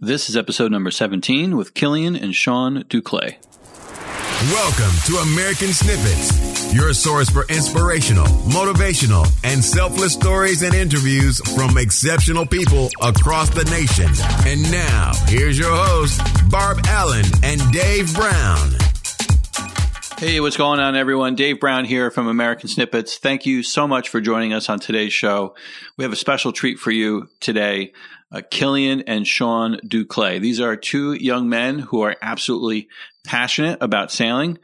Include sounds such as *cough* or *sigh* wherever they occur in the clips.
This is episode number 17 with Killian and Sean Duclay. Welcome to American Snippets, your source for inspirational, motivational, and selfless stories and interviews from exceptional people across the nation. And now, here's your hosts, Barb Allen and Dave Brown. Hey, what's going on, everyone? Dave Brown here from American Snippets. Thank you so much for joining us on today's show. We have a special treat for you today uh, Killian and Sean Duclay. These are two young men who are absolutely passionate about sailing,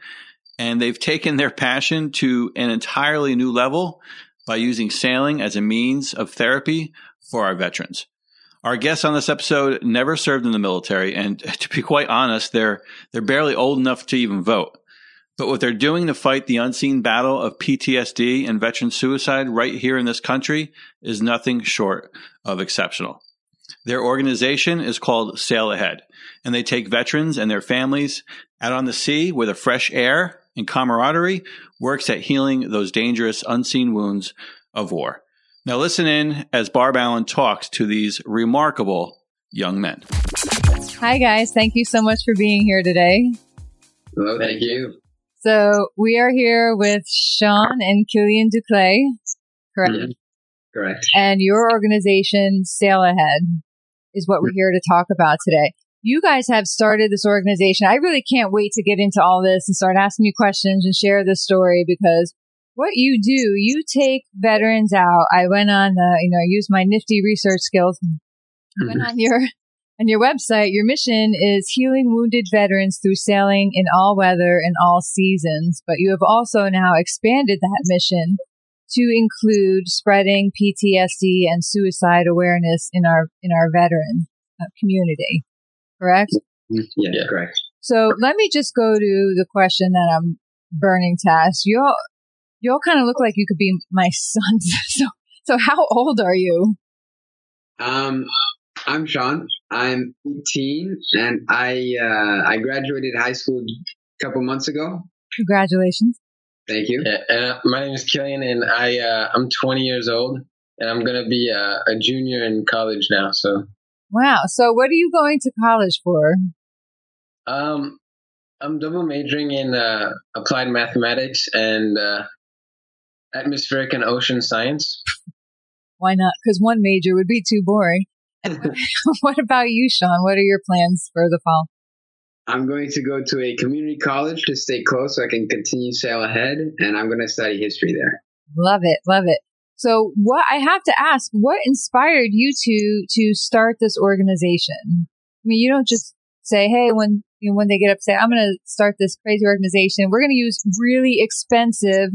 and they've taken their passion to an entirely new level by using sailing as a means of therapy for our veterans. Our guests on this episode never served in the military, and *laughs* to be quite honest, they're they're barely old enough to even vote. But what they're doing to fight the unseen battle of PTSD and veteran suicide right here in this country is nothing short of exceptional. Their organization is called Sail Ahead, and they take veterans and their families out on the sea where the fresh air and camaraderie works at healing those dangerous unseen wounds of war. Now listen in as Barb Allen talks to these remarkable young men. Hi guys, thank you so much for being here today. Hello, thank you. So we are here with Sean and Killian Duclay, correct? Yeah, correct. And your organization, Sail Ahead is what we're here to talk about today. You guys have started this organization. I really can't wait to get into all this and start asking you questions and share this story because what you do, you take veterans out. I went on, the, you know, I used my nifty research skills. I went mm-hmm. on your on your website. Your mission is healing wounded veterans through sailing in all weather and all seasons. But you have also now expanded that mission to include spreading PTSD and suicide awareness in our in our veteran uh, community. Correct? Yeah, yeah, correct. So let me just go to the question that I'm burning to ask. You all, you all kind of look like you could be my *laughs* sons. so, so how old are you? Um, I'm Sean. I'm 18, and I uh, I graduated high school a couple months ago. Congratulations. Thank you. Yeah, and uh, my name is Killian, and I uh, I'm 20 years old, and I'm gonna be a, a, junior in college now. So. Wow. So, what are you going to college for? Um, I'm double majoring in uh, applied mathematics and uh, atmospheric and ocean science. Why not? Because one major would be too boring. *laughs* *laughs* what about you, Sean? What are your plans for the fall? I'm going to go to a community college to stay close so I can continue sail ahead, and I'm going to study history there. Love it, love it. So, what I have to ask, what inspired you to to start this organization? I mean, you don't just say, "Hey," when you know, when they get up, say, "I'm going to start this crazy organization. We're going to use really expensive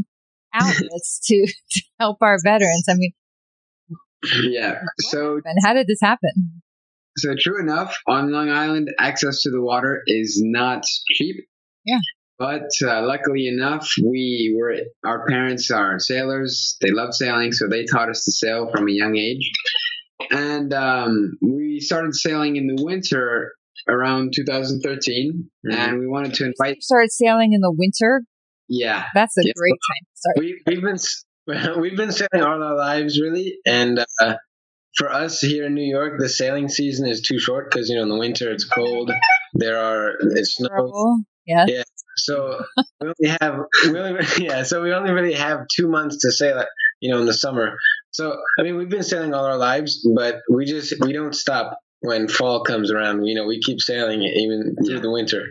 outlets to, *laughs* to help our veterans." I mean, *laughs* yeah. So, and how did this happen? So true enough, on Long Island, access to the water is not cheap. Yeah. But uh, luckily enough, we were our parents are sailors. They love sailing, so they taught us to sail from a young age. And um, we started sailing in the winter around 2013, mm-hmm. and we wanted to invite. You started sailing in the winter. Yeah, that's a yeah. great time to start. We, we've been *laughs* we've been sailing all our lives, really, and uh, for us here in New York, the sailing season is too short because you know in the winter it's cold. There are it's snow. Yeah. Yeah. So we only have we only *laughs* yeah. So we only really have two months to sail. You know, in the summer. So I mean, we've been sailing all our lives, but we just we don't stop when fall comes around. You know, we keep sailing even through yeah. the winter.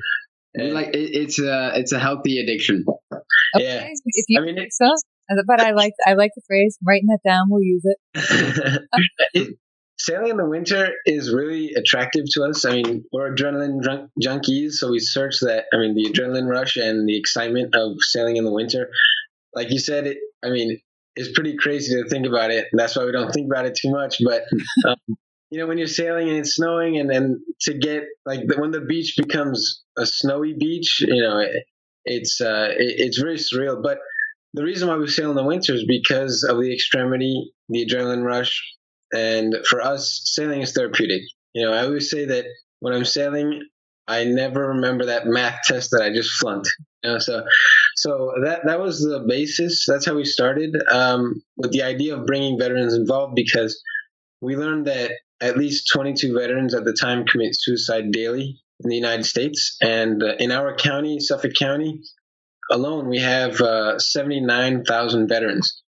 And like it, it's a it's a healthy addiction. Okay. Yeah. If you I mean, think so but I *laughs* like I like the phrase. I'm writing that down. We'll use it. it. *laughs* Sailing in the winter is really attractive to us. I mean, we're adrenaline jun- junkies, so we search that. I mean, the adrenaline rush and the excitement of sailing in the winter. Like you said, it. I mean, it's pretty crazy to think about it. that's why we don't think about it too much. But *laughs* um, you know, when you're sailing and it's snowing, and then to get like the, when the beach becomes a snowy beach, you know, it, it's uh, it, it's very surreal. But the reason why we sail in the winter is because of the extremity, the adrenaline rush, and for us, sailing is therapeutic. You know, I always say that when I'm sailing, I never remember that math test that I just flunked. You know, so so that that was the basis. That's how we started um, with the idea of bringing veterans involved because we learned that at least 22 veterans at the time commit suicide daily in the United States. And uh, in our county, Suffolk County alone, we have uh, 79,000 veterans.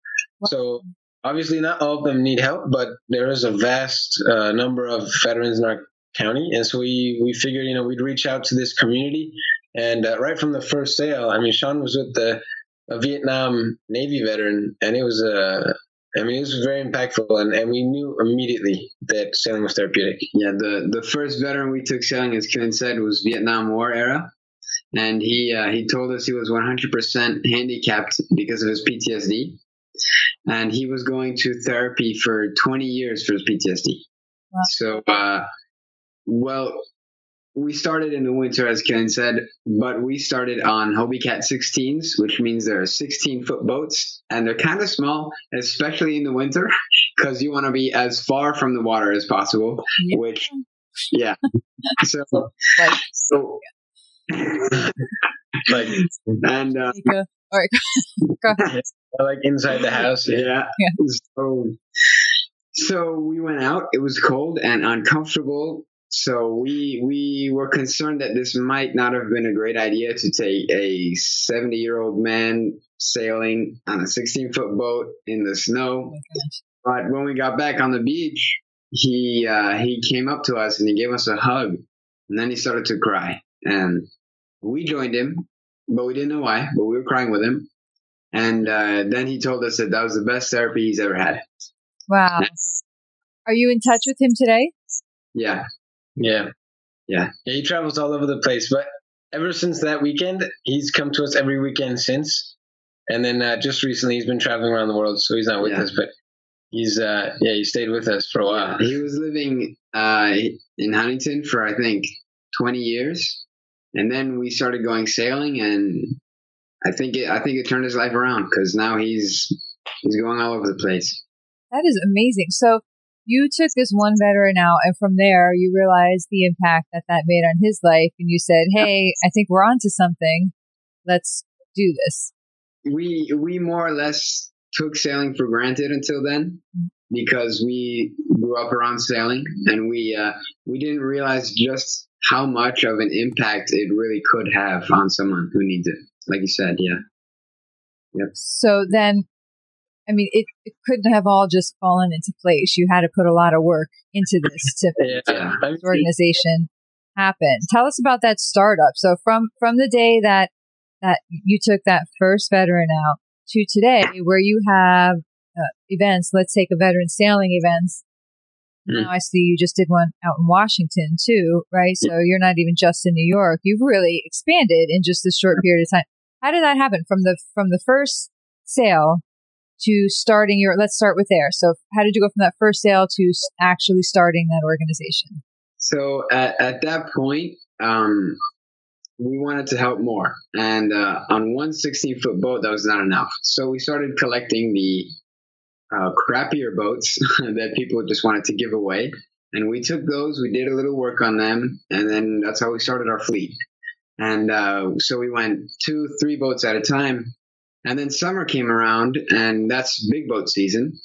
So obviously, not all of them need help, but there is a vast uh, number of veterans in our county. And so we, we figured, you know, we'd reach out to this community. And uh, right from the first sale, I mean, Sean was with the a Vietnam Navy veteran, and it was a I mean, it was very impactful, and, and we knew immediately that sailing was therapeutic. Yeah, the, the first veteran we took sailing, as Ken said, was Vietnam War era, and he uh, he told us he was 100% handicapped because of his PTSD, and he was going to therapy for 20 years for his PTSD. Wow. So, uh, well, we started in the winter, as Ken said, but we started on Hobie Cat 16s, which means they're 16 foot boats and they're kind of small, especially in the winter, *laughs* because you want to be as far from the water as possible, yeah. which, yeah. so, *laughs* so, like, and, uh, all right, *laughs* go ahead. like inside the house. Yeah. yeah. So, so we went out. It was cold and uncomfortable so we we were concerned that this might not have been a great idea to take a 70 year old man sailing on a 16 foot boat in the snow. Oh but when we got back on the beach, he uh, he came up to us and he gave us a hug, and then he started to cry, and we joined him, but we didn't know why, but we were crying with him. And uh, then he told us that that was the best therapy he's ever had. Wow. Are you in touch with him today? Yeah. Yeah. Yeah. Yeah, he travels all over the place. But ever since that weekend, he's come to us every weekend since. And then uh, just recently, he's been traveling around the world, so he's not with yeah. us. But he's uh, yeah, he stayed with us for a while. He was living uh, in Huntington for I think 20 years, and then we started going sailing, and I think it I think it turned his life around because now he's he's going all over the place. That is amazing. So you took this one veteran out and from there you realized the impact that that made on his life and you said hey i think we're onto something let's do this we we more or less took sailing for granted until then because we grew up around sailing and we uh, we didn't realize just how much of an impact it really could have on someone who needs it like you said yeah yep so then I mean, it, it couldn't have all just fallen into place. You had to put a lot of work into this to, *laughs* yeah. to this organization happen. Tell us about that startup. So from, from the day that, that you took that first veteran out to today where you have uh, events, let's take a veteran sailing events. Mm. Now I see you just did one out in Washington too, right? So you're not even just in New York. You've really expanded in just a short period of time. How did that happen from the, from the first sale to starting your, let's start with there. So how did you go from that first sale to actually starting that organization? So at, at that point, um, we wanted to help more. And uh, on one 16 foot boat, that was not enough. So we started collecting the uh, crappier boats *laughs* that people just wanted to give away. And we took those, we did a little work on them, and then that's how we started our fleet. And uh, so we went two, three boats at a time and then summer came around, and that's big boat season.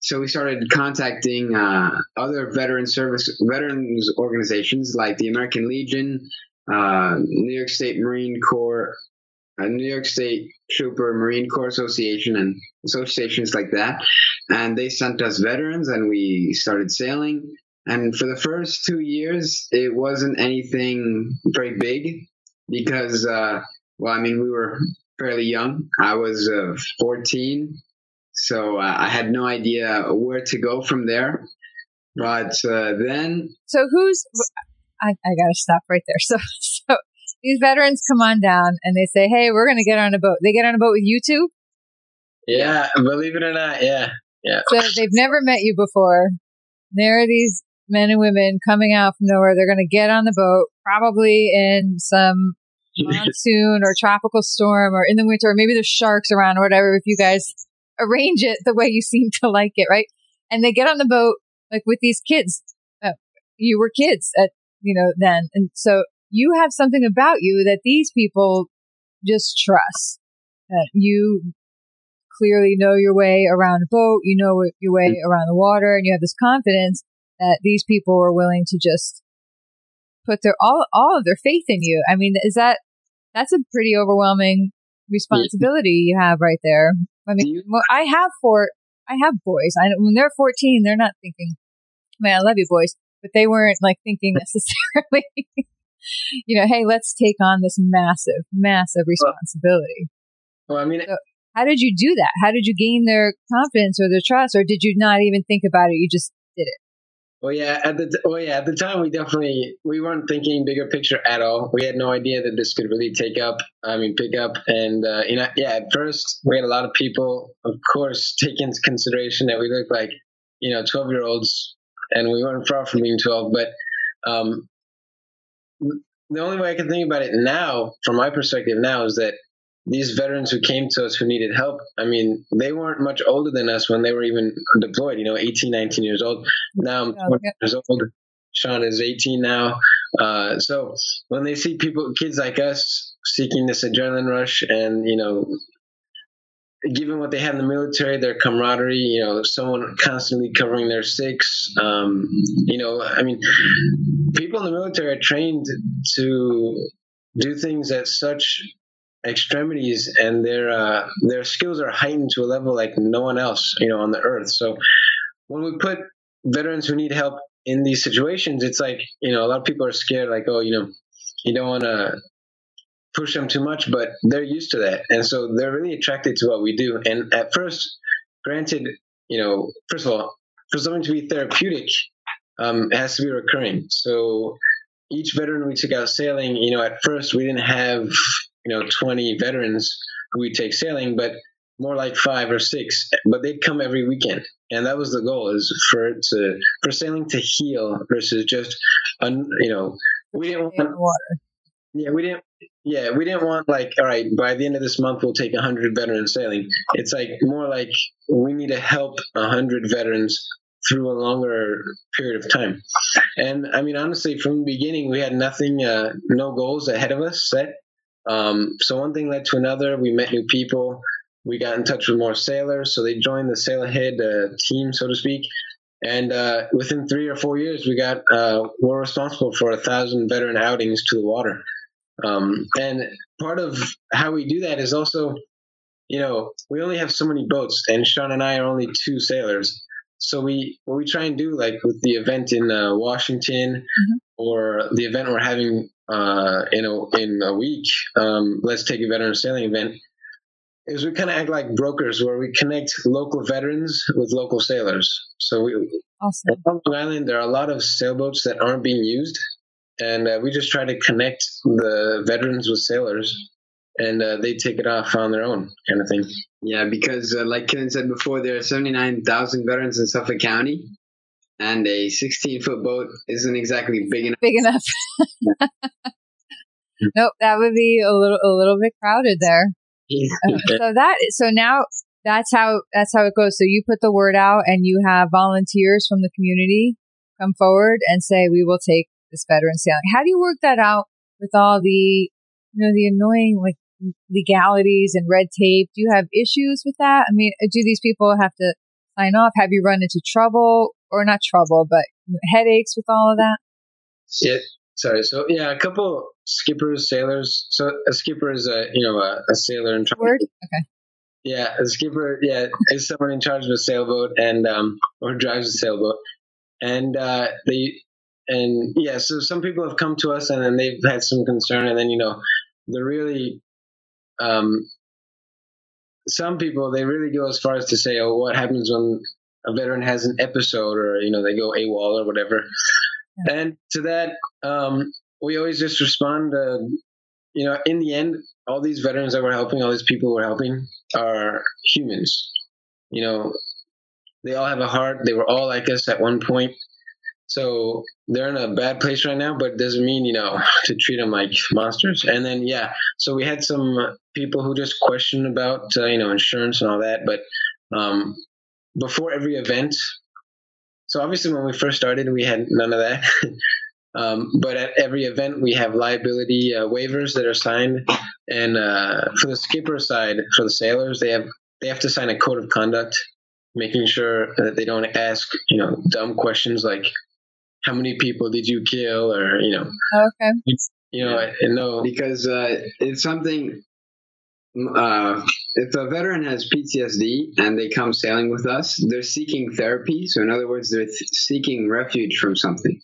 So we started contacting uh, other veteran service veterans organizations like the American Legion, uh, New York State Marine Corps, uh, New York State Trooper Marine Corps Association, and associations like that. And they sent us veterans, and we started sailing. And for the first two years, it wasn't anything very big because, uh, well, I mean, we were fairly young. I was uh, 14, so uh, I had no idea where to go from there. But uh, then, so who's? I, I gotta stop right there. *laughs* So, so these veterans come on down and they say, "Hey, we're gonna get on a boat." They get on a boat with you too. Yeah, believe it or not, yeah, yeah. So they've never met you before. There are these men and women coming out from nowhere. They're going to get on the boat, probably in some *laughs* monsoon or tropical storm or in the winter, or maybe there's sharks around or whatever, if you guys arrange it the way you seem to like it, right? And they get on the boat, like with these kids. Uh, you were kids at, you know, then. And so you have something about you that these people just trust. That you clearly know your way around a boat, you know your way mm-hmm. around the water, and you have this confidence. that these people are willing to just put their all all of their faith in you. I mean, is that that's a pretty overwhelming responsibility you have right there. I mean, well, I have four, I have boys. I when they're 14, they're not thinking, man, I love you boys, but they weren't like thinking *laughs* necessarily, *laughs* you know, hey, let's take on this massive, massive responsibility. Well, I mean, so how did you do that? How did you gain their confidence or their trust, or did you not even think about it? You just did it. Well, yeah, at the well, yeah, at the time we definitely we weren't thinking bigger picture at all. We had no idea that this could really take up. I mean, pick up, and uh, you know, yeah, at first we had a lot of people, of course, *laughs* take into consideration that we looked like you know twelve year olds, and we weren't far from being twelve. But um, the only way I can think about it now, from my perspective now, is that these veterans who came to us who needed help, I mean, they weren't much older than us when they were even deployed, you know, 18, 19 years old. Now I'm 20 yeah. years old. Sean is 18 now. Uh, so when they see people, kids like us seeking this adrenaline rush and, you know, given what they had in the military, their camaraderie, you know, someone constantly covering their six, um, you know, I mean, people in the military are trained to do things at such extremities and their uh, their skills are heightened to a level like no one else you know on the earth. So when we put veterans who need help in these situations it's like you know a lot of people are scared like oh you know you don't want to push them too much but they're used to that and so they're really attracted to what we do and at first granted you know first of all for something to be therapeutic um, it has to be recurring so each veteran we took out sailing you know at first we didn't have you know 20 veterans who we take sailing, but more like five or six. But they'd come every weekend, and that was the goal: is for it to for sailing to heal versus just, un, you know, we didn't want water. Yeah, we didn't. Yeah, we didn't want like, all right, by the end of this month we'll take hundred veterans sailing. It's like more like we need to help hundred veterans through a longer period of time. And I mean, honestly, from the beginning, we had nothing, uh, no goals ahead of us set. Um, so one thing led to another. We met new people. We got in touch with more sailors, so they joined the Sail Ahead uh, team, so to speak. And uh, within three or four years, we got uh, we're responsible for a thousand veteran outings to the water. Um, and part of how we do that is also, you know, we only have so many boats, and Sean and I are only two sailors. So we what we try and do, like with the event in uh, Washington, mm-hmm. or the event we're having uh, in a in a week, um, let's take a veteran sailing event, is we kind of act like brokers where we connect local veterans with local sailors. So we awesome. on Long Island there are a lot of sailboats that aren't being used, and uh, we just try to connect the veterans with sailors, and uh, they take it off on their own, kind of thing. Yeah, because uh, like Ken said before, there are seventy nine thousand veterans in Suffolk County, and a 16 foot boat isn't exactly big enough. Big enough. *laughs* nope, that would be a little a little bit crowded there. Uh, so that so now that's how that's how it goes. So you put the word out, and you have volunteers from the community come forward and say, "We will take this veteran sailing." How do you work that out with all the you know the annoying like legalities and red tape? Do you have issues with that? I mean, do these people have to sign off? Have you run into trouble? or not trouble, but headaches with all of that? Yeah. Sorry. So yeah, a couple skippers, sailors. So a skipper is a you know a, a sailor in charge. Word. Okay. Yeah, a skipper. Yeah, is someone in charge of a sailboat and um or drives a sailboat, and uh, they and yeah. So some people have come to us and then they've had some concern, and then you know the really um some people they really go as far as to say, oh, what happens when a veteran has an episode or you know they go AWOL or whatever. Yeah. And to that, um, we always just respond. Uh, you know, in the end, all these veterans that we're helping, all these people we're helping, are humans. You know, they all have a heart. They were all like us at one point. So they're in a bad place right now, but doesn't mean, you know, *laughs* to treat them like monsters. And then, yeah, so we had some people who just questioned about, uh, you know, insurance and all that. But um, before every event. So obviously, when we first started, we had none of that. *laughs* um, but at every event, we have liability uh, waivers that are signed, and uh, for the skipper side, for the sailors, they have they have to sign a code of conduct, making sure that they don't ask you know dumb questions like how many people did you kill, or you know, Okay. you know, and no, because uh, it's something. Uh, if a veteran has PTSD and they come sailing with us, they're seeking therapy. So, in other words, they're th- seeking refuge from something,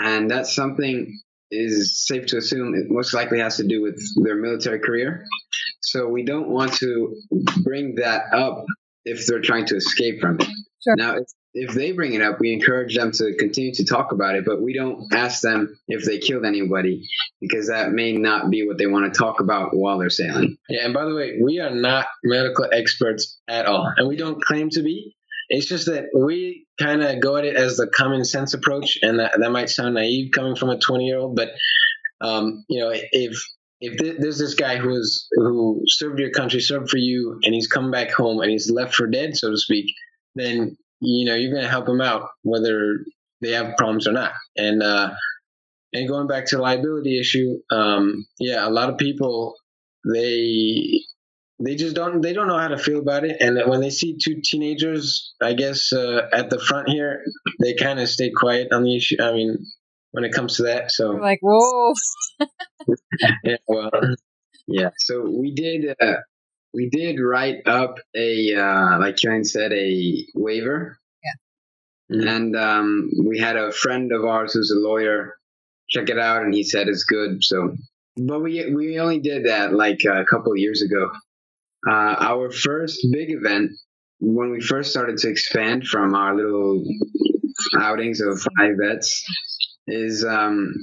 and that something is safe to assume it most likely has to do with their military career. So, we don't want to bring that up if they're trying to escape from it. Sure. Now, if, if they bring it up, we encourage them to continue to talk about it, but we don't ask them if they killed anybody because that may not be what they want to talk about while they're sailing. Yeah, and by the way, we are not medical experts at all, and we don't claim to be. It's just that we kind of go at it as the common sense approach, and that, that might sound naive coming from a 20 year old, but um, you know, if if th- there's this guy who's who served your country, served for you, and he's come back home and he's left for dead, so to speak, then you know you're going to help them out whether they have problems or not. And uh, and going back to the liability issue, um, yeah, a lot of people they they just don't they don't know how to feel about it and when they see two teenagers i guess uh, at the front here they kind of stay quiet on the issue i mean when it comes to that so like, whoa. *laughs* yeah well Yeah. So we did. Uh, we did write up a uh, like Karen said a waiver. Yeah. And um, we had a friend of ours who's a lawyer check it out, and he said it's good. So, but we we only did that like a couple of years ago. Uh, our first big event when we first started to expand from our little outings of five vets is um,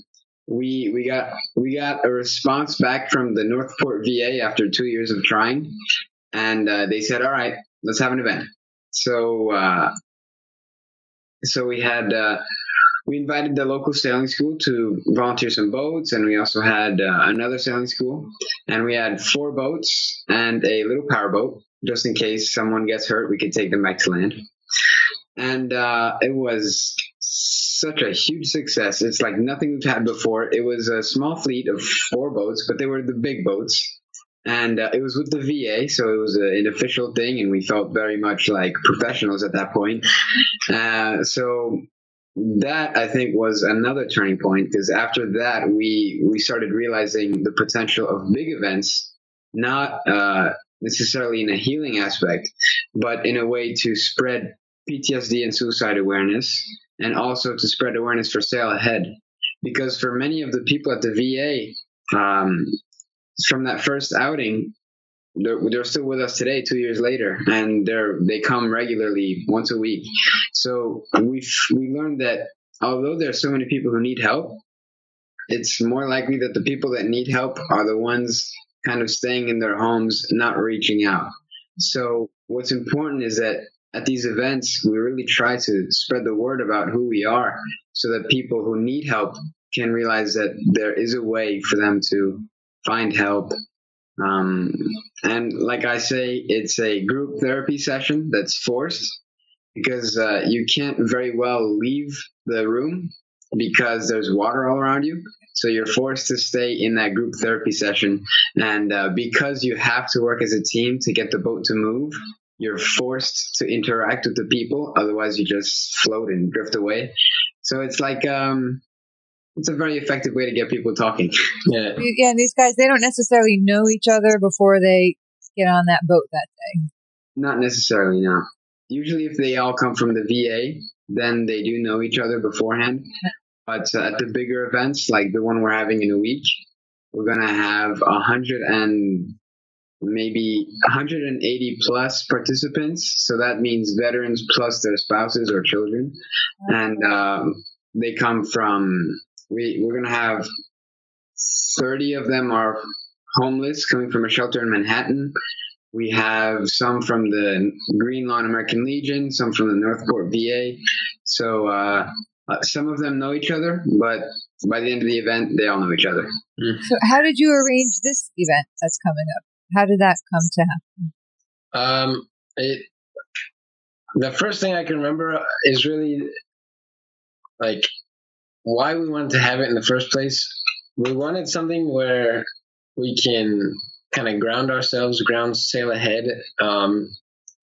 we we got we got a response back from the Northport VA after two years of trying, and uh, they said, "All right, let's have an event." So uh, so we had uh, we invited the local sailing school to volunteer some boats, and we also had uh, another sailing school, and we had four boats and a little powerboat just in case someone gets hurt, we could take them back to land. And uh, it was such a huge success. It's like nothing we've had before. It was a small fleet of four boats, but they were the big boats. And uh, it was with the VA, so it was a, an official thing, and we felt very much like professionals at that point. Uh, so that I think was another turning point because after that we we started realizing the potential of big events, not uh, necessarily in a healing aspect, but in a way to spread PTSD and suicide awareness, and also to spread awareness for sale ahead. Because for many of the people at the VA, um, from that first outing, they're, they're still with us today, two years later, and they're they come regularly once a week. So we we learned that although there are so many people who need help, it's more likely that the people that need help are the ones kind of staying in their homes, not reaching out. So what's important is that at these events, we really try to spread the word about who we are so that people who need help can realize that there is a way for them to find help. Um, and like I say, it's a group therapy session that's forced because uh, you can't very well leave the room because there's water all around you. So you're forced to stay in that group therapy session. And uh, because you have to work as a team to get the boat to move, you're forced to interact with the people. Otherwise, you just float and drift away. So it's like, um, it's a very effective way to get people talking. *laughs* yeah Yeah, and these guys, they don't necessarily know each other before they get on that boat that day. Not necessarily, no. Usually, if they all come from the VA, then they do know each other beforehand. But uh, at the bigger events, like the one we're having in a week, we're gonna have a hundred and maybe 180 plus participants. So that means veterans plus their spouses or children, and um, they come from. We we're gonna have 30 of them are homeless, coming from a shelter in Manhattan. We have some from the Greenlawn American Legion, some from the Northport VA. So uh, uh, some of them know each other, but by the end of the event, they all know each other. So, how did you arrange this event that's coming up? How did that come to happen? Um, it, the first thing I can remember is really like why we wanted to have it in the first place. We wanted something where we can kind of ground ourselves, ground sail ahead, um,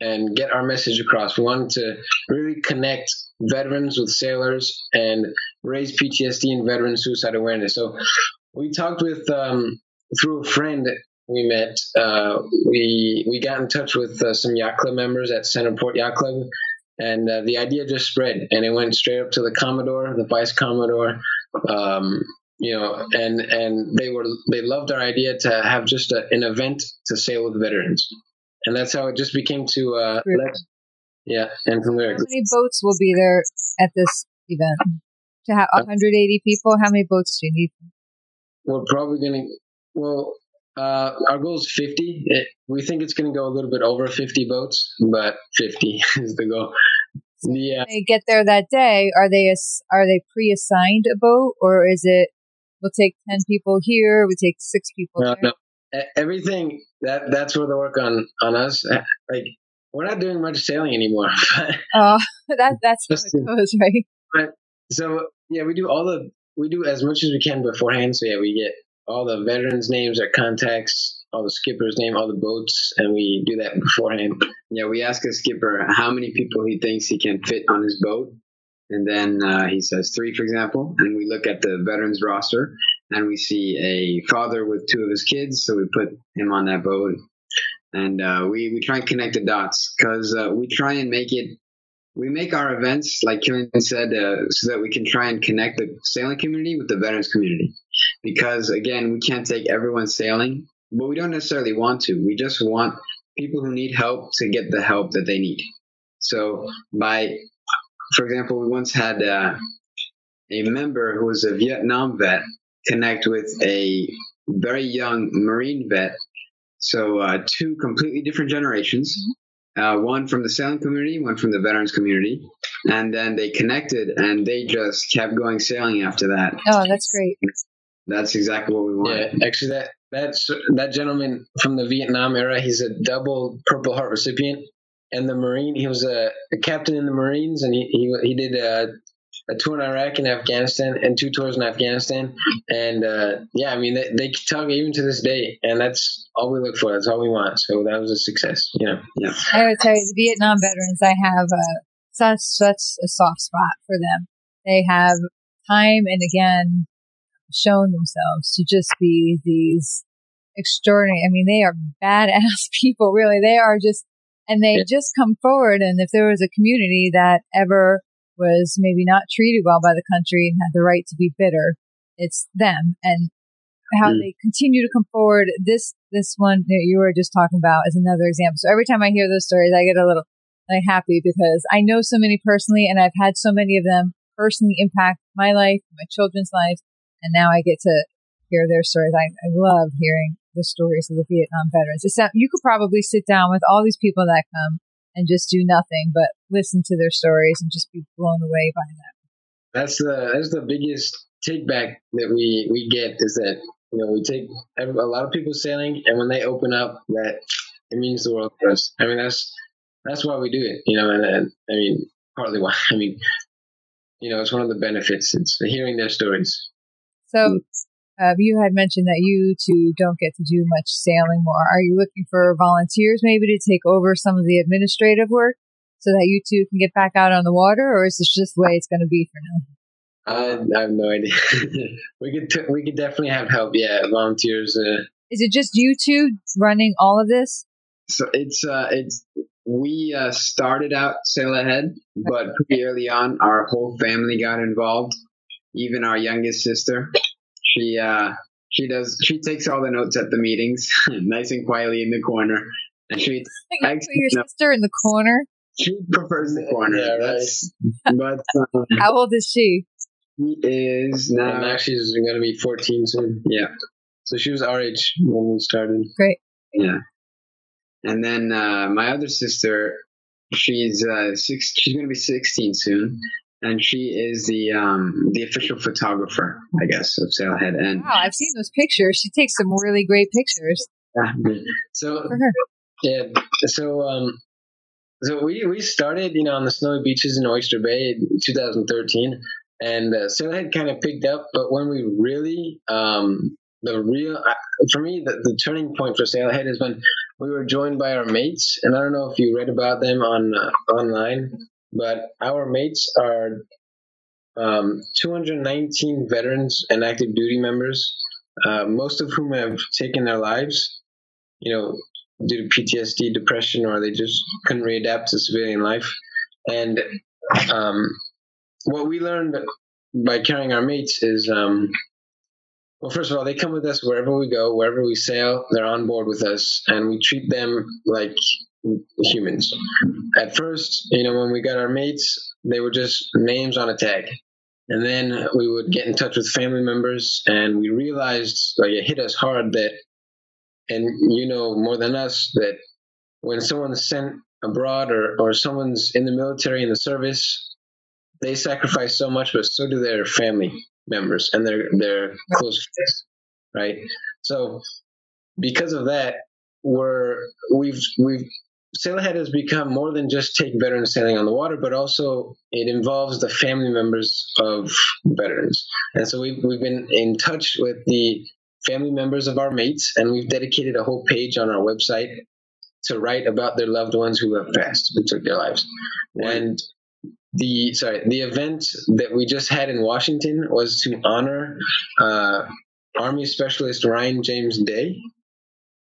and get our message across. We wanted to really connect veterans with sailors and raise PTSD and veteran suicide awareness. So we talked with um, through a friend we met. Uh, we we got in touch with uh, some yacht club members at Centerport Yacht Club, and uh, the idea just spread, and it went straight up to the Commodore, the Vice Commodore. Um, you know, and and they were they loved our idea to have just a, an event to sail with veterans, and that's how it just became to uh, yeah, and from there. How many boats will be there at this event? To have 180 people, how many boats do you need? We're probably gonna well. Uh, our goal is 50. It, we think it's going to go a little bit over 50 boats, but 50 *laughs* is the goal. Yeah. When they get there that day, are they are they pre-assigned a boat, or is it we'll take 10 people here, we take six people no, there? No. Everything that that's where the work on on us. Like we're not doing much sailing anymore. *laughs* oh, *laughs* that that's how it goes, right? But so yeah, we do all the we do as much as we can beforehand. So yeah, we get all the veterans' names, their contacts, all the skipper's name, all the boats, and we do that beforehand. Yeah, we ask a skipper how many people he thinks he can fit on his boat, and then uh, he says three, for example, and we look at the veterans roster and we see a father with two of his kids, so we put him on that boat, and uh, we we try and connect the dots because uh, we try and make it. We make our events, like Killian said, uh, so that we can try and connect the sailing community with the veterans community. Because again, we can't take everyone sailing, but we don't necessarily want to. We just want people who need help to get the help that they need. So by for example, we once had uh, a member who was a Vietnam vet connect with a very young Marine vet. So uh, two completely different generations. Uh, one from the sailing community, one from the veterans community, and then they connected and they just kept going sailing after that. Oh, that's great. That's exactly what we want. Yeah, actually, that that's that gentleman from the Vietnam era. He's a double Purple Heart recipient and the Marine. He was a, a captain in the Marines, and he he, he did a, a, tour in Iraq and Afghanistan, and two tours in Afghanistan. And uh, yeah, I mean they, they talk even to this day, and that's all we look for. That's all we want. So that was a success, you know. Yeah. I would tell you, the Vietnam veterans, I have uh, such such a soft spot for them. They have time and again shown themselves to just be these extraordinary. I mean, they are badass *laughs* people. Really, they are just and they yeah. just come forward. And if there was a community that ever was maybe not treated well by the country and had the right to be bitter, it's them and how mm. they continue to come forward. This, this one that you were just talking about is another example. So every time I hear those stories, I get a little like happy because I know so many personally and I've had so many of them personally impact my life, my children's lives. And now I get to hear their stories. I, I love hearing the stories of the Vietnam veterans. It's that you could probably sit down with all these people that come and just do nothing but listen to their stories and just be blown away by them. That's the that's the biggest take back that we we get is that you know we take a lot of people sailing and when they open up that it means the world to us. I mean that's that's why we do it. You know, and, and I mean partly why. *laughs* I mean, you know, it's one of the benefits. It's hearing their stories. So uh, you had mentioned that you two don't get to do much sailing more. Are you looking for volunteers maybe to take over some of the administrative work so that you two can get back out on the water, or is this just the way it's going to be for now? I have no idea. *laughs* we could t- we could definitely have help. Yeah, volunteers. Uh, is it just you two running all of this? So it's uh, it's we uh, started out sail ahead, but pretty early on, our whole family got involved. Even our youngest sister, she uh she does she takes all the notes at the meetings, *laughs* nice and quietly in the corner, and she. *laughs* You put your no, sister in the corner. She prefers the corner. Yeah, That's, *laughs* but um, how old is she? She is now. now she's going to be 14 soon. Yeah. So she was our age when we started. Great. Yeah. And then uh, my other sister, she's uh, six. She's going to be 16 soon, and she is the um, the official photographer, I guess, of Sail Ahead. And wow, I've seen those pictures. She takes some really great pictures. so yeah, so um, so we we started, you know, on the snowy beaches in Oyster Bay in 2013, and uh, Sail Ahead kind of picked up. But when we really um, the real for me the, the turning point for Sail Ahead is when we were joined by our mates, and I don't know if you read about them on uh, online but our mates are um, 219 veterans and active duty members, uh, most of whom have taken their lives, you know, due to PTSD, depression, or they just couldn't readapt to civilian life. And um, what we learned by carrying our mates is, um, well, first of all, they come with us wherever we go, wherever we sail, they're on board with us, and we treat them like humans. At first, you know, when we got our mates, they were just names on a tag. And then we would get in touch with family members, and we realized, like, it hit us hard that, and you know more than us, that when someone's sent abroad or, or someone's in the military in the service, they sacrifice so much, but so do their family members and their their close friends, right? So because of that, we're we've we've Sail Ahead has become more than just take veterans sailing on the water, but also it involves the family members of veterans. And so we've, we've been in touch with the family members of our mates, and we've dedicated a whole page on our website to write about their loved ones who have passed, who took their lives. And the sorry, the event that we just had in Washington was to honor uh, Army Specialist Ryan James Day,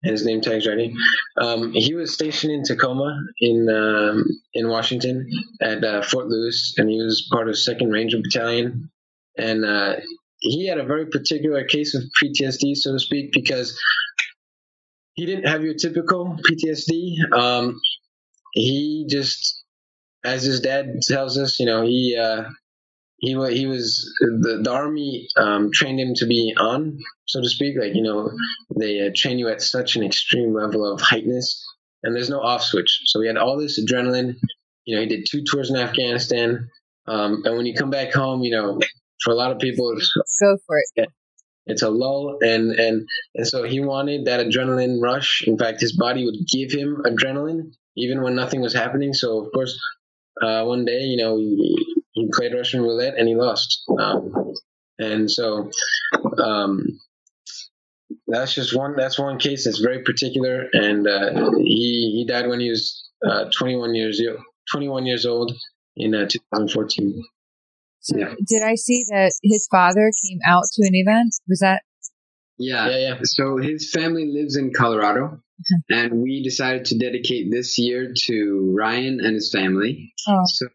his name tag's ready. Um, he was stationed in Tacoma in um, in Washington at uh, Fort Lewis, and he was part of Second Ranger Battalion. And uh, he had a very particular case of PTSD, so to speak, because he didn't have your typical PTSD. Um, he just, as his dad tells us, you know, he uh, he he was the, the army um, trained him to be on, so to speak. Like you know, they uh, train you at such an extreme level of heightness, and there's no off switch. So he had all this adrenaline. You know, he did two tours in Afghanistan, um, and when you come back home, you know, for a lot of people, it's, *laughs* Go for it. it's a lull, and and and so he wanted that adrenaline rush. In fact, his body would give him adrenaline even when nothing was happening. So of course, uh, one day, you know, he, he played Russian roulette and he lost. Um, and so um, that's just one. That's one case that's very particular, and uh, he he died when he was uh, 21 years 21 years old in uh, 2014. So Yeah. did I see that his father came out to an event? Was that Yeah. Yeah, yeah. So his family lives in Colorado, and we decided to dedicate this year to Ryan and his family. oh So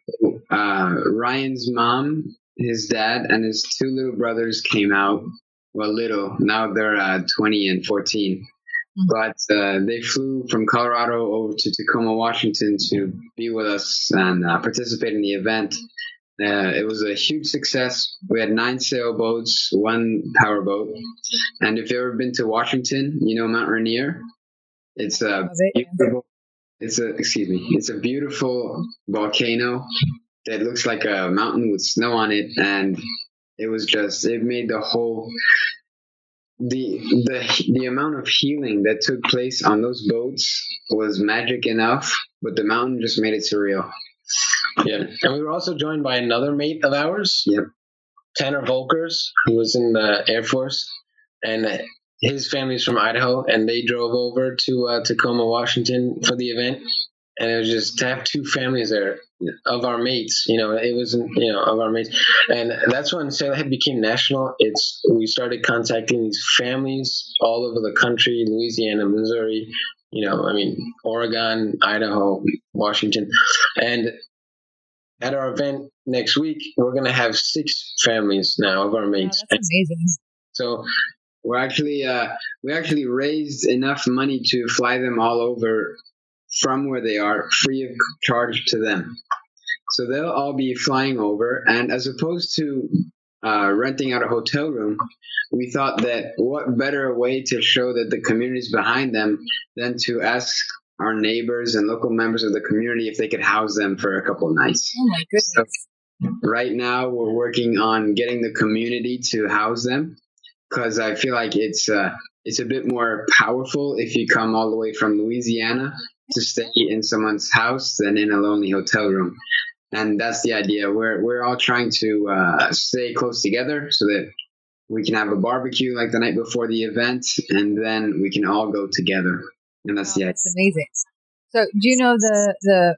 uh, Ryan's mom, his dad, and his two little brothers came out. Well, little now they're uh, 20 and 14, Mhm. but uh, they flew from Colorado over to Tacoma, Washington, to be with us and uh, participate in the event. Uh, it was a huge success. We had nine sailboats, one powerboat, and if you've ever been to Washington, you know Mount Rainier. It's a it, beautiful. It's a excuse me. It's a beautiful volcano that looks like a mountain with snow on it, and it was just it made the whole the the the amount of healing that took place on those boats was magic enough, but the mountain just made it surreal. Yeah, and we were also joined by another mate of ours, Yep. Tanner Volkers. who was in the Air Force, and his family's from Idaho, and they drove over to uh, Tacoma, Washington for the event. And it was just to have two families there of our mates, you know, it wasn't, you know, of our mates. And that's when Sail Ahead became national. It's, we started contacting these families all over the country, Louisiana, Missouri, you know, I mean, Oregon, Idaho, Washington. And at our event next week, we're going to have six families now of our mates. that's amazing. So We're actually uh, we actually raised enough money to fly them all over from where they are, free of charge to them. So they'll all be flying over, and as opposed to uh, renting out a hotel room, we thought that what better way to show that the community's behind them than to ask our neighbors and local members of the community if they could house them for a couple nights. Oh my goodness. Right now, we're working on getting the community to house them because I feel like it's uh, it's a bit more powerful if you come all the way from Louisiana to stay in someone's house than in a lonely hotel room. And that's the idea. We're we're all trying to uh, stay close together so that we can have a barbecue like the night before the event, and then we can all go together. And that's Wow, the idea. that's amazing. So, do you know the the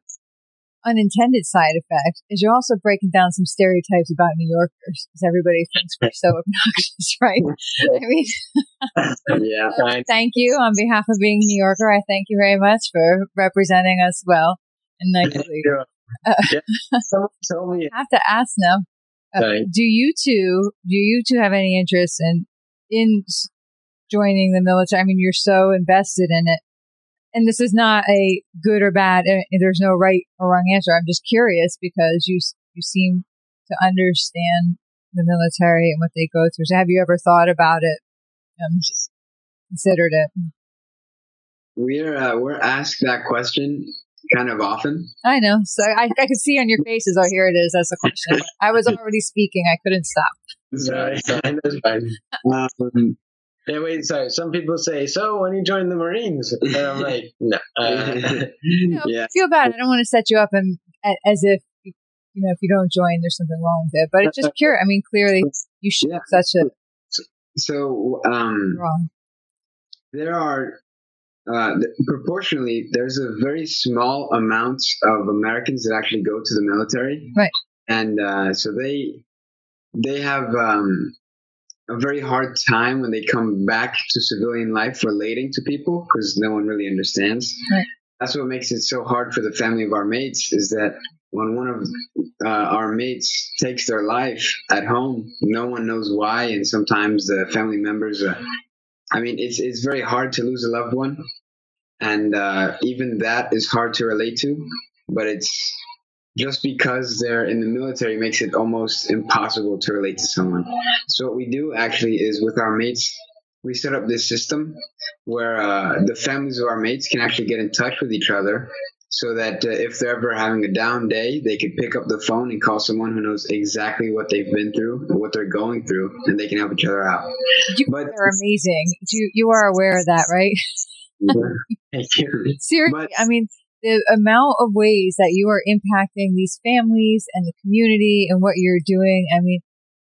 unintended side effect is you're also breaking down some stereotypes about New Yorkers because everybody thinks we're so *laughs* obnoxious, right? I mean, yeah. *laughs* thank you on behalf of being a New Yorker. I thank you very much for representing us well and nicely. *laughs* Uh, yeah. Someone told me. I have to ask now. Uh, do you two, do you two have any interest in, in joining the military? I mean, you're so invested in it and this is not a good or bad. There's no right or wrong answer. I'm just curious because you you seem to understand the military and what they go through. So have you ever thought about it? Um, considered it? We're uh, we're asked that question kind of often. I know. So I, I can see on your faces. Oh, here it is. That's the question. I was *laughs* already speaking. I couldn't stop. Sorry, *laughs* that's fine. Um, yeah, wait, sorry. Some people say, so when you join the Marines? And I'm like, *laughs* no. Uh, *laughs* you know, yeah. I feel bad. I don't want to set you up and as if, you know, if you don't join, there's something wrong with it. But it's just pure. I mean, clearly you should yeah. such a. So, um, wrong. there are, uh, proportionally, there's a very small amount of Americans that actually go to the military. Right. And, uh, so they, they have, um, a very hard time when they come back to civilian life relating to people because no one really understands. Right. That's what makes it so hard for the family of our mates is that when one of uh, our mates takes their life at home, no one knows why, and sometimes the family members. Uh, I mean, it's it's very hard to lose a loved one, and uh, even that is hard to relate to. But it's just because they're in the military makes it almost impossible to relate to someone. So what we do actually is with our mates, we set up this system where uh, the families of our mates can actually get in touch with each other so that uh, if they're ever having a down day, they could pick up the phone and call someone who knows exactly what they've been through and what they're going through, and they can help each other out. You but, are amazing. You you are aware of that, right? *laughs* Thank you. Seriously, but, I mean, the amount of ways that you are impacting these families and the community and what you're doing. I mean,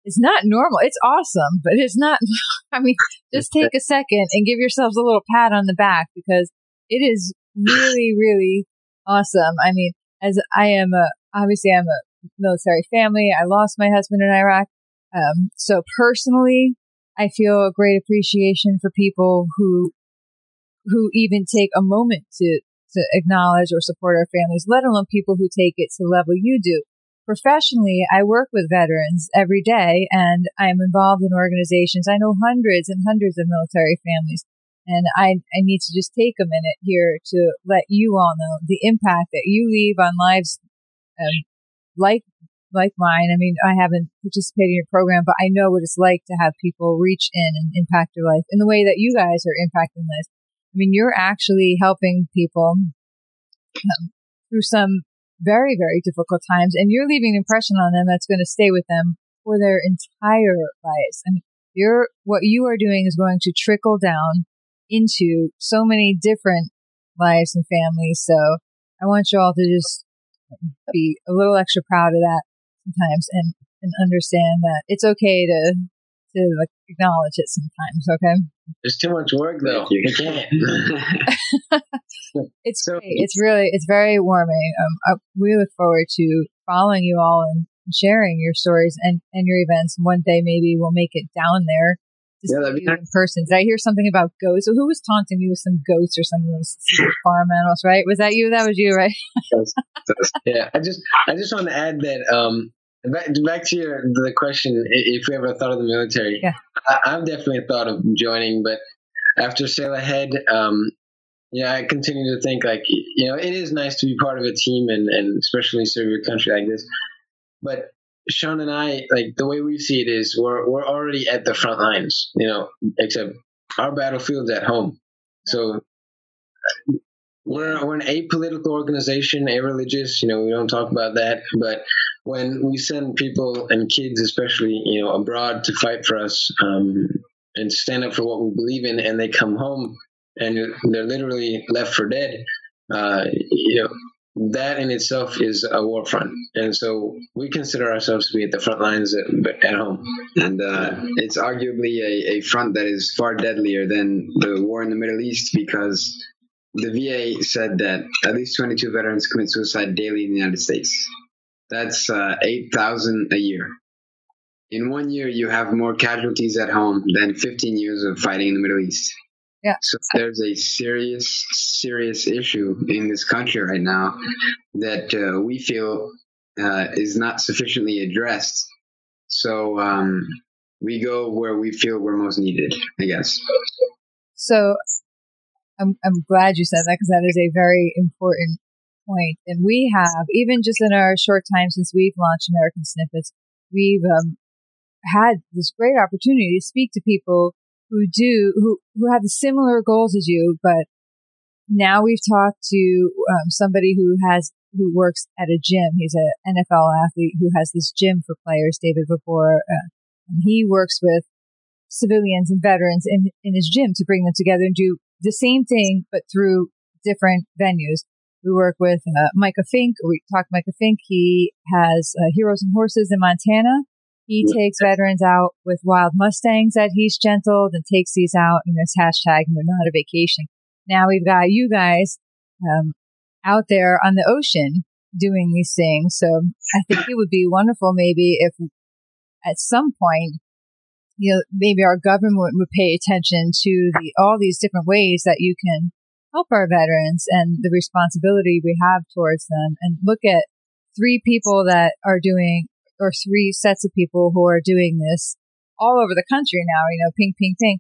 it's not normal. It's awesome, but it's not. *laughs* I mean, just take a second and give yourselves a little pat on the back because it is really, *laughs* really awesome. I mean, as I am a, obviously I'm a military family. I lost my husband in Iraq. Um, so personally, I feel a great appreciation for people who, who even take a moment to to acknowledge or support our families, let alone people who take it to the level you do. Professionally, I work with veterans every day and I'm involved in organizations. I know hundreds and hundreds of military families. And I, I need to just take a minute here to let you all know the impact that you leave on lives um, like like mine. I mean, I haven't participated in your program, but I know what it's like to have people reach in and impact your life in the way that you guys are impacting lives. I mean, you're actually helping people um, through some very, very difficult times, and you're leaving an impression on them that's going to stay with them for their entire lives. I mean, you're, what you are doing is going to trickle down into so many different lives and families. So I want you all to just be a little extra proud of that sometimes and, and understand that it's okay to to acknowledge it sometimes. Okay. There's too much work though. You can't. *laughs* it's so, great. It's really it's very warming. Um, I, we look forward to following you all and sharing your stories and and your events. One day maybe we'll make it down there. To yeah, see you nice. in person. Did I hear something about ghosts? So who was taunting me with some ghosts or something? farm animals, right? Was that you? That was you, right? *laughs* yeah, I just I just want to add that um, Back, back to your the question, if we ever thought of the military, yeah. I, have definitely thought of joining, but after Sail Ahead, um, yeah, I continue to think like you know it is nice to be part of a team and and especially serve your country like this. But Sean and I, like the way we see it is, we're we're already at the front lines, you know, except our battlefield's at home. So we're we're an apolitical organization, a-religious. You know, we don't talk about that, but when we send people and kids, especially you know abroad, to fight for us um, and stand up for what we believe in, and they come home and they're literally left for dead, uh, you know that in itself is a war front, and so we consider ourselves to be at the front lines at, at home. And uh, it's arguably a, a front that is far deadlier than the war in the Middle East because the VA said that at least 22 veterans commit suicide daily in the United States. That's uh, 8,000 a year. In one year, you have more casualties at home than 15 years of fighting in the Middle East. Yeah. So there's a serious, serious issue in this country right now that uh, we feel uh, is not sufficiently addressed. So um, we go where we feel we're most needed, I guess. So I'm, I'm glad you said that because that is a very important point. And we have, even just in our short time since we've launched American Snippets, we've um, had this great opportunity to speak to people who do, who, who have similar goals as you, but now we've talked to um, somebody who has, who works at a gym. He's an NFL athlete who has this gym for players, David Vobora, uh, and he works with civilians and veterans in, in his gym to bring them together and do the same thing, but through different venues. We work with uh, Micah Fink. We talked to Micah Fink. He has uh, Heroes and Horses in Montana. He takes veterans out with wild Mustangs that he's gentled and takes these out. You know, hashtag, and they're not a vacation. Now we've got you guys um, out there on the ocean doing these things. So I think it would be wonderful maybe if at some point you know, maybe our government would pay attention to the, all these different ways that you can help our veterans and the responsibility we have towards them and look at three people that are doing or three sets of people who are doing this all over the country now, you know, ping, ping, ping.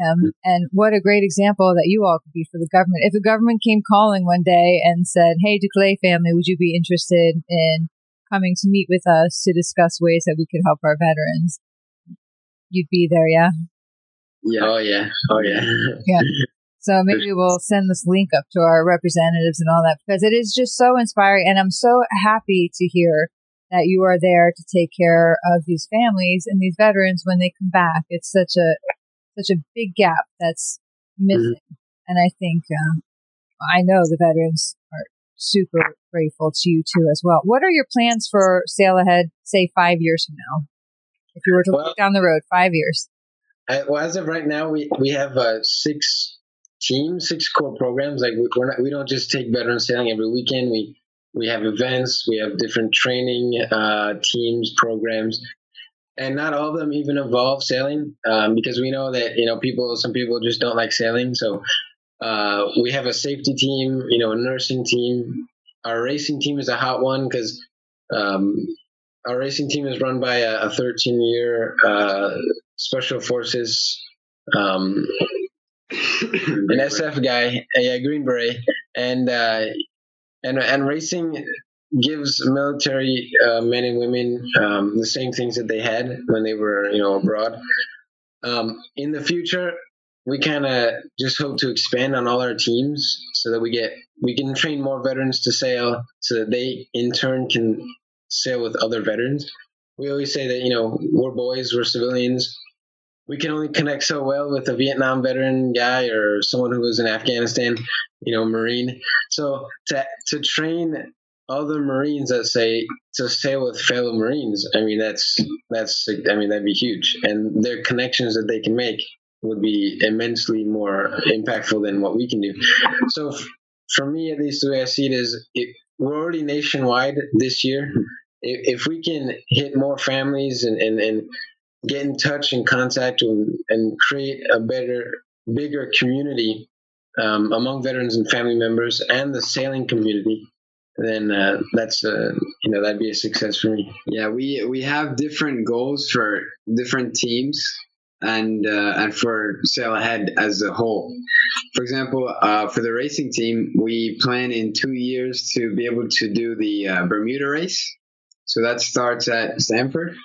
Um, and what a great example that you all could be for the government. If the government came calling one day and said, Hey, Duclay family, would you be interested in coming to meet with us to discuss ways that we could help our veterans? you'd be there, yeah? Yeah. Oh yeah. Oh yeah. yeah. *laughs* So maybe we'll send this link up to our representatives and all that because it is just so inspiring. And I'm so happy to hear that you are there to take care of these families and these veterans when they come back. It's such a, such a big gap that's missing. Mm-hmm. And I think, um, I know the veterans are super grateful to you too as well. What are your plans for Sail Ahead, say five years from now? If you were to well, look down the road, five years. I, well, as of right now, we we have uh, six teams, six core programs. Like we, we're not, we don't just take veteran sailing every weekend. We we have events, we have different training uh, teams, programs, and not all of them even involve sailing um, because we know that you know people, some people just don't like sailing. So uh, we have a safety team, you know, a nursing team. Our racing team is a hot one because um, our racing team is run by a, a 13 year uh, special forces um, an SF guy, a, Green Beret, and uh, and and racing gives military uh, men and women um, the same things that they had when they were you know abroad. Um, in the future, we kind of just hope to expand on all our teams so that we get we can train more veterans to sail, so that they in turn can sail with other veterans. We always say that, you know, we're boys, we're civilians. We can only connect so well with a Vietnam veteran guy or someone who was in Afghanistan, you know, Marine. So to, to train other Marines that say to sail with fellow Marines, I mean, that's, that's, I mean, that'd be huge. And their connections that they can make would be immensely more impactful than what we can do. So for me, at least the way I see it is it, we're already nationwide this year if, we can hit more families and, and, and get in touch and contact and, and create a better, bigger community um, among veterans and family members and the sailing community, then uh, that's uh, you know that'd be a success for me. Yeah, we we have different goals for different teams and uh, and for Sail Ahead as a whole. For example, uh, for the racing team, we plan in two years to be able to do the uh, Bermuda race. So that starts at Stamford.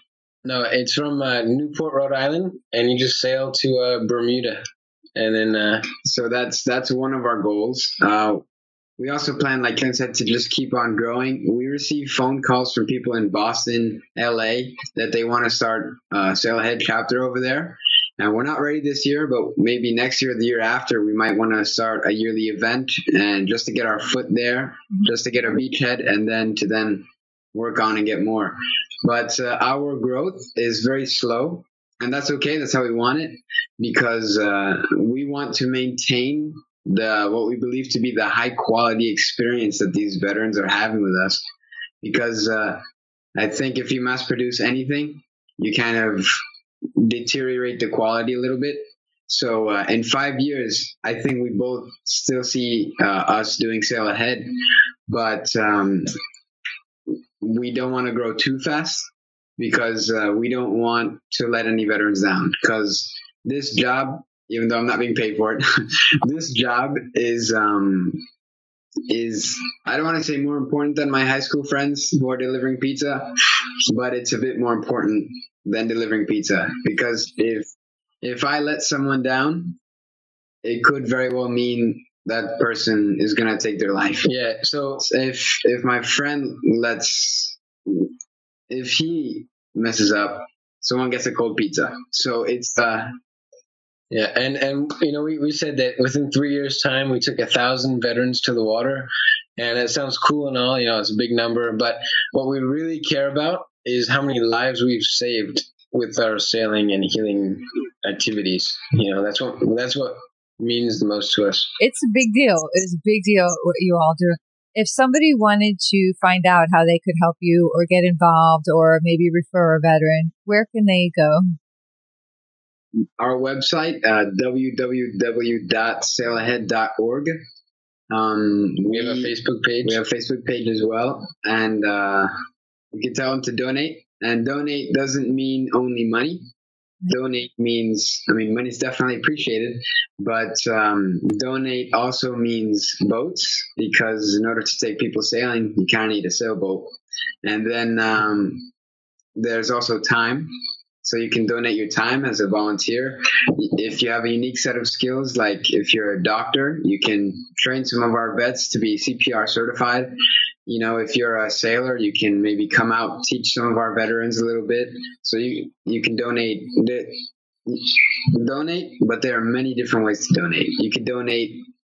No, it's from uh, Newport, Rhode Island, and you just sail to uh, Bermuda, and then. Uh, so that's that's one of our goals. Uh, we also plan, like Ken said, to just keep on growing. We receive phone calls from people in Boston, LA, that they want to start uh, Sail Ahead chapter over there. And we're not ready this year, but maybe next year, the year after, we might want to start a yearly event and just to get our foot there, just to get a beachhead, and then to then work on and get more. But uh, our growth is very slow, and that's okay. That's how we want it because uh, we want to maintain the what we believe to be the high quality experience that these veterans are having with us. Because uh, I think if you mass produce anything, you kind of deteriorate the quality a little bit. So uh, in five years, I think we both still see uh, us doing sail ahead, but um, we don't want to grow too fast because uh, we don't want to let any veterans down. Because this job, even though I'm not being paid for it, *laughs* this job is um, is I don't want to say more important than my high school friends who are delivering pizza, but it's a bit more important than delivering pizza because if if I let someone down, it could very well mean that person is gonna take their life. *laughs* Yeah. So if if my friend lets if he messes up, someone gets a cold pizza. So it's uh yeah, and and you know we, we said that within three years' time we took a thousand veterans to the water, and it sounds cool and all, you know, it's a big number, but what we really care about is how many lives we've saved with our sailing and healing activities. You know, that's what that's what means the most to us. It's a big deal. It's a big deal what you all do. If somebody wanted to find out how they could help you or get involved or maybe refer a veteran, where can they go? Our website, uh, www.sailahead.org. Um, we, we, have a Facebook page. We have a Facebook page as well. And uh, you can tell them to donate. And donate doesn't mean only money donate means i mean money is definitely appreciated but um, donate also means boats because in order to take people sailing you kind of need a sailboat. And then um, there's also time so you can donate your time as a volunteer if you have a unique set of skills like if you're a doctor you can train some of our vets to be cpr certified you know, if you're a sailor, you can maybe come out teach some of our veterans a little bit. So you you can donate donate, but there are many different ways to donate. You can donate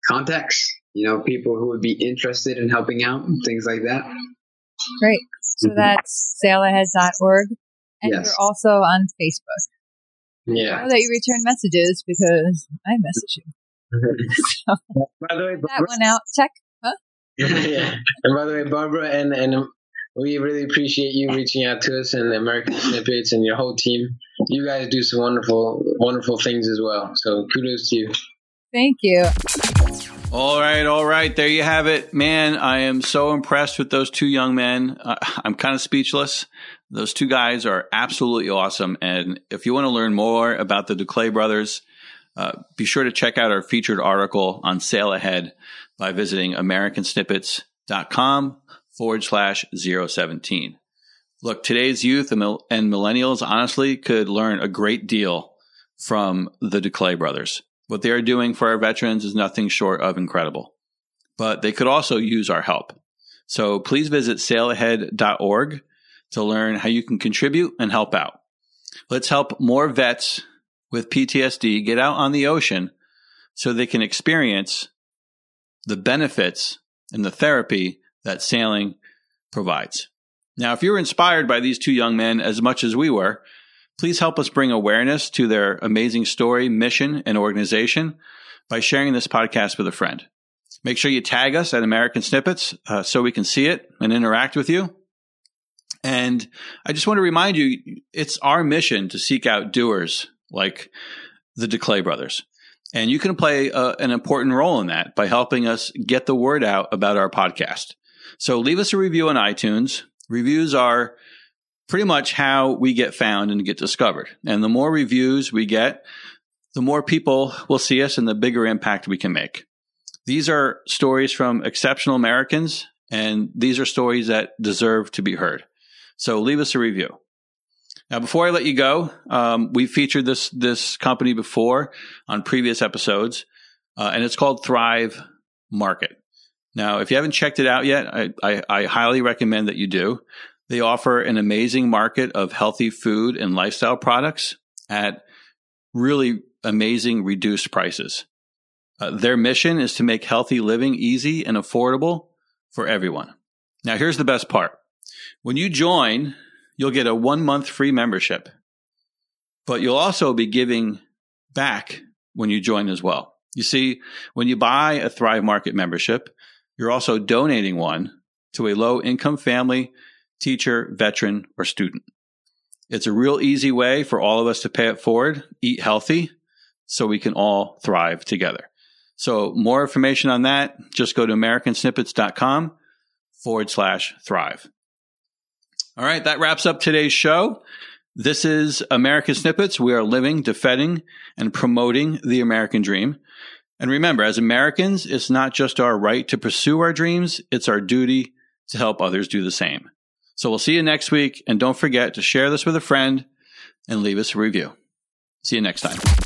contacts, you know, people who would be interested in helping out, things like that. Great. So mm-hmm. that's sailahead.org. And yes. you're also on Facebook. Yeah. I know that you return messages because I message you. *laughs* *laughs* so, By the way, that one out. Check yeah. *laughs* And by the way, Barbara and and we really appreciate you reaching out to us and the American Snippets and your whole team. You guys do some wonderful, wonderful things as well. So kudos to you. Thank you. All right, all right. There you have it. Man, I am so impressed with those two young men. Uh, I'm kind of speechless. Those two guys are absolutely awesome. And if you want to learn more about the Duclay brothers, uh, be sure to check out our featured article on Sail Ahead by visiting americansnippets.com forward slash 017. Look, today's youth and millennials honestly could learn a great deal from the Duclay brothers. What they are doing for our veterans is nothing short of incredible, but they could also use our help. So please visit sailahead.org to learn how you can contribute and help out. Let's help more vets with PTSD get out on the ocean so they can experience the benefits and the therapy that sailing provides. Now, if you're inspired by these two young men as much as we were, please help us bring awareness to their amazing story, mission, and organization by sharing this podcast with a friend. Make sure you tag us at American Snippets uh, so we can see it and interact with you. And I just want to remind you, it's our mission to seek out doers like the Duclay brothers. And you can play uh, an important role in that by helping us get the word out about our podcast. So leave us a review on iTunes. Reviews are pretty much how we get found and get discovered. And the more reviews we get, the more people will see us and the bigger impact we can make. These are stories from exceptional Americans, and these are stories that deserve to be heard. So leave us a review. Now, before I let you go, um, we featured this this company before on previous episodes, uh, and it's called Thrive Market. Now, if you haven't checked it out yet, I, I, I highly recommend that you do. They offer an amazing market of healthy food and lifestyle products at really amazing reduced prices. Uh, their mission is to make healthy living easy and affordable for everyone. Now, here's the best part. When you join you'll get a one month free membership, but you'll also be giving back when you join as well. You see, when you buy a Thrive Market membership, you're also donating one to a low income family, teacher, veteran, or student. It's a real easy way for all of us to pay it forward, eat healthy, so we can all thrive together. So more information on that, just go to americansnippets.com forward slash thrive. All right, that wraps up today's show. This is American Snippets. We are living, defending, and promoting the American dream. And remember, as Americans, it's not just our right to pursue our dreams, it's our duty to help others do the same. So we'll see you next week. And don't forget to share this with a friend and leave us a review. See you next time.